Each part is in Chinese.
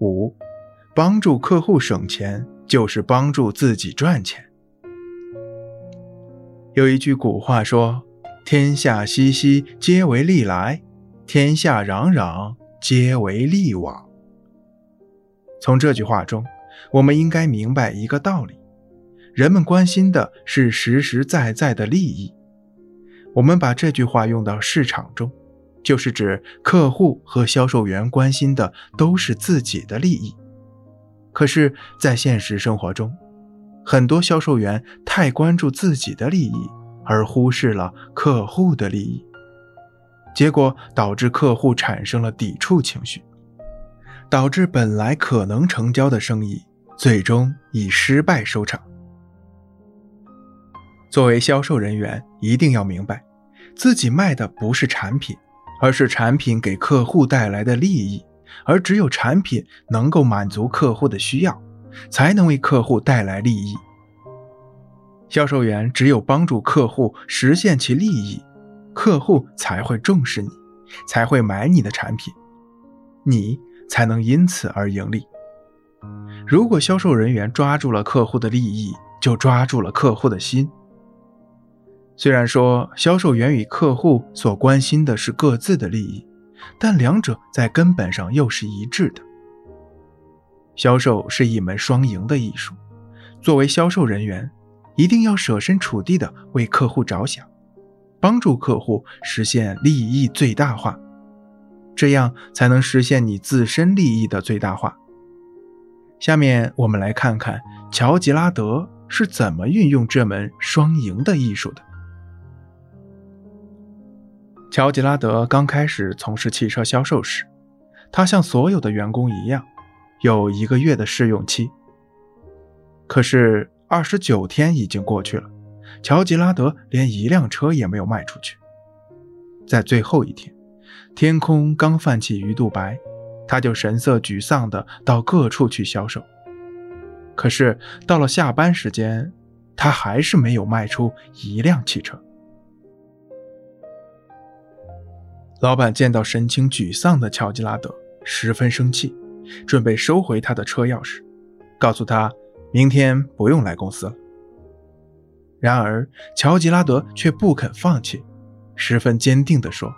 五，帮助客户省钱就是帮助自己赚钱。有一句古话说：“天下熙熙，皆为利来；天下攘攘，皆为利往。”从这句话中，我们应该明白一个道理：人们关心的是实实在在的利益。我们把这句话用到市场中，就是指客户和销售员关心的都是自己的利益。可是，在现实生活中，很多销售员太关注自己的利益，而忽视了客户的利益，结果导致客户产生了抵触情绪。导致本来可能成交的生意，最终以失败收场。作为销售人员，一定要明白，自己卖的不是产品，而是产品给客户带来的利益。而只有产品能够满足客户的需要，才能为客户带来利益。销售员只有帮助客户实现其利益，客户才会重视你，才会买你的产品。你。才能因此而盈利。如果销售人员抓住了客户的利益，就抓住了客户的心。虽然说销售员与客户所关心的是各自的利益，但两者在根本上又是一致的。销售是一门双赢的艺术。作为销售人员，一定要设身处地的为客户着想，帮助客户实现利益最大化。这样才能实现你自身利益的最大化。下面我们来看看乔吉拉德是怎么运用这门双赢的艺术的。乔吉拉德刚开始从事汽车销售时，他像所有的员工一样，有一个月的试用期。可是二十九天已经过去了，乔吉拉德连一辆车也没有卖出去。在最后一天。天空刚泛起鱼肚白，他就神色沮丧地到各处去销售。可是到了下班时间，他还是没有卖出一辆汽车。老板见到神情沮丧的乔吉拉德，十分生气，准备收回他的车钥匙，告诉他明天不用来公司了。然而乔吉拉德却不肯放弃，十分坚定地说。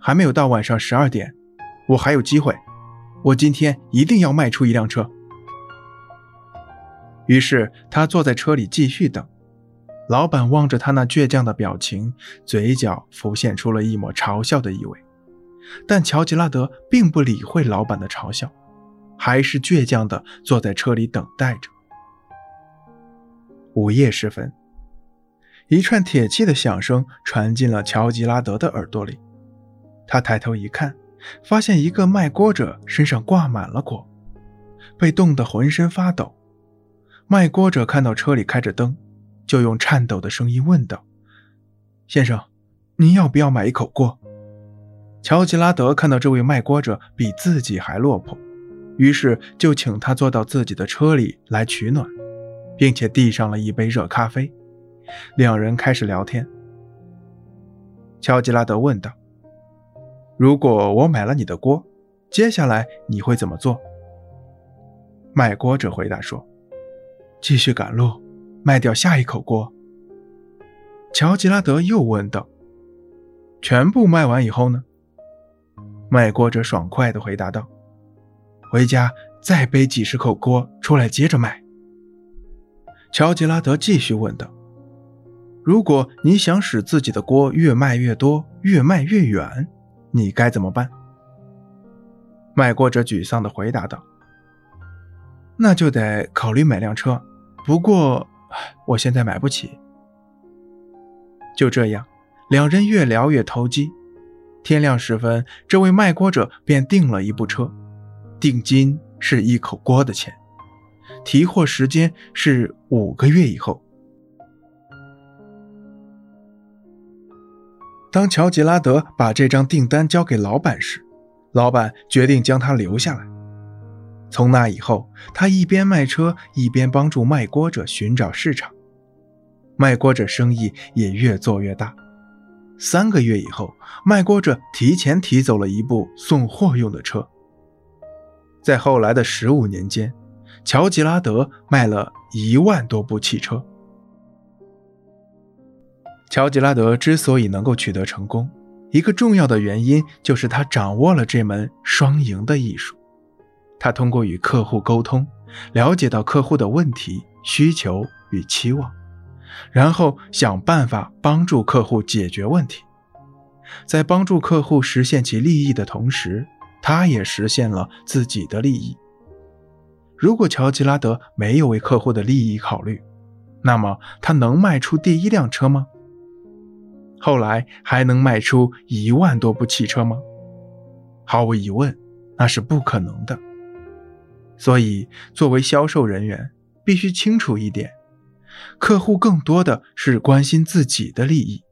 还没有到晚上十二点，我还有机会。我今天一定要卖出一辆车。于是他坐在车里继续等。老板望着他那倔强的表情，嘴角浮现出了一抹嘲笑的意味。但乔吉拉德并不理会老板的嘲笑，还是倔强地坐在车里等待着。午夜时分，一串铁器的响声传进了乔吉拉德的耳朵里。他抬头一看，发现一个卖锅者身上挂满了锅，被冻得浑身发抖。卖锅者看到车里开着灯，就用颤抖的声音问道：“先生，您要不要买一口锅？”乔吉拉德看到这位卖锅者比自己还落魄，于是就请他坐到自己的车里来取暖，并且递上了一杯热咖啡。两人开始聊天。乔吉拉德问道。如果我买了你的锅，接下来你会怎么做？卖锅者回答说：“继续赶路，卖掉下一口锅。”乔吉拉德又问道：“全部卖完以后呢？”卖锅者爽快地回答道：“回家再背几十口锅出来接着卖。”乔吉拉德继续问道：“如果你想使自己的锅越卖越多，越卖越远？”你该怎么办？卖锅者沮丧地回答道：“那就得考虑买辆车，不过我现在买不起。”就这样，两人越聊越投机。天亮时分，这位卖锅者便订了一部车，定金是一口锅的钱，提货时间是五个月以后。当乔吉拉德把这张订单交给老板时，老板决定将他留下来。从那以后，他一边卖车，一边帮助卖锅者寻找市场。卖锅者生意也越做越大。三个月以后，卖锅者提前提走了一部送货用的车，在后来的十五年间，乔吉拉德卖了一万多部汽车。乔吉拉德之所以能够取得成功，一个重要的原因就是他掌握了这门双赢的艺术。他通过与客户沟通，了解到客户的问题、需求与期望，然后想办法帮助客户解决问题。在帮助客户实现其利益的同时，他也实现了自己的利益。如果乔吉拉德没有为客户的利益考虑，那么他能卖出第一辆车吗？后来还能卖出一万多部汽车吗？毫无疑问，那是不可能的。所以，作为销售人员，必须清楚一点：客户更多的是关心自己的利益，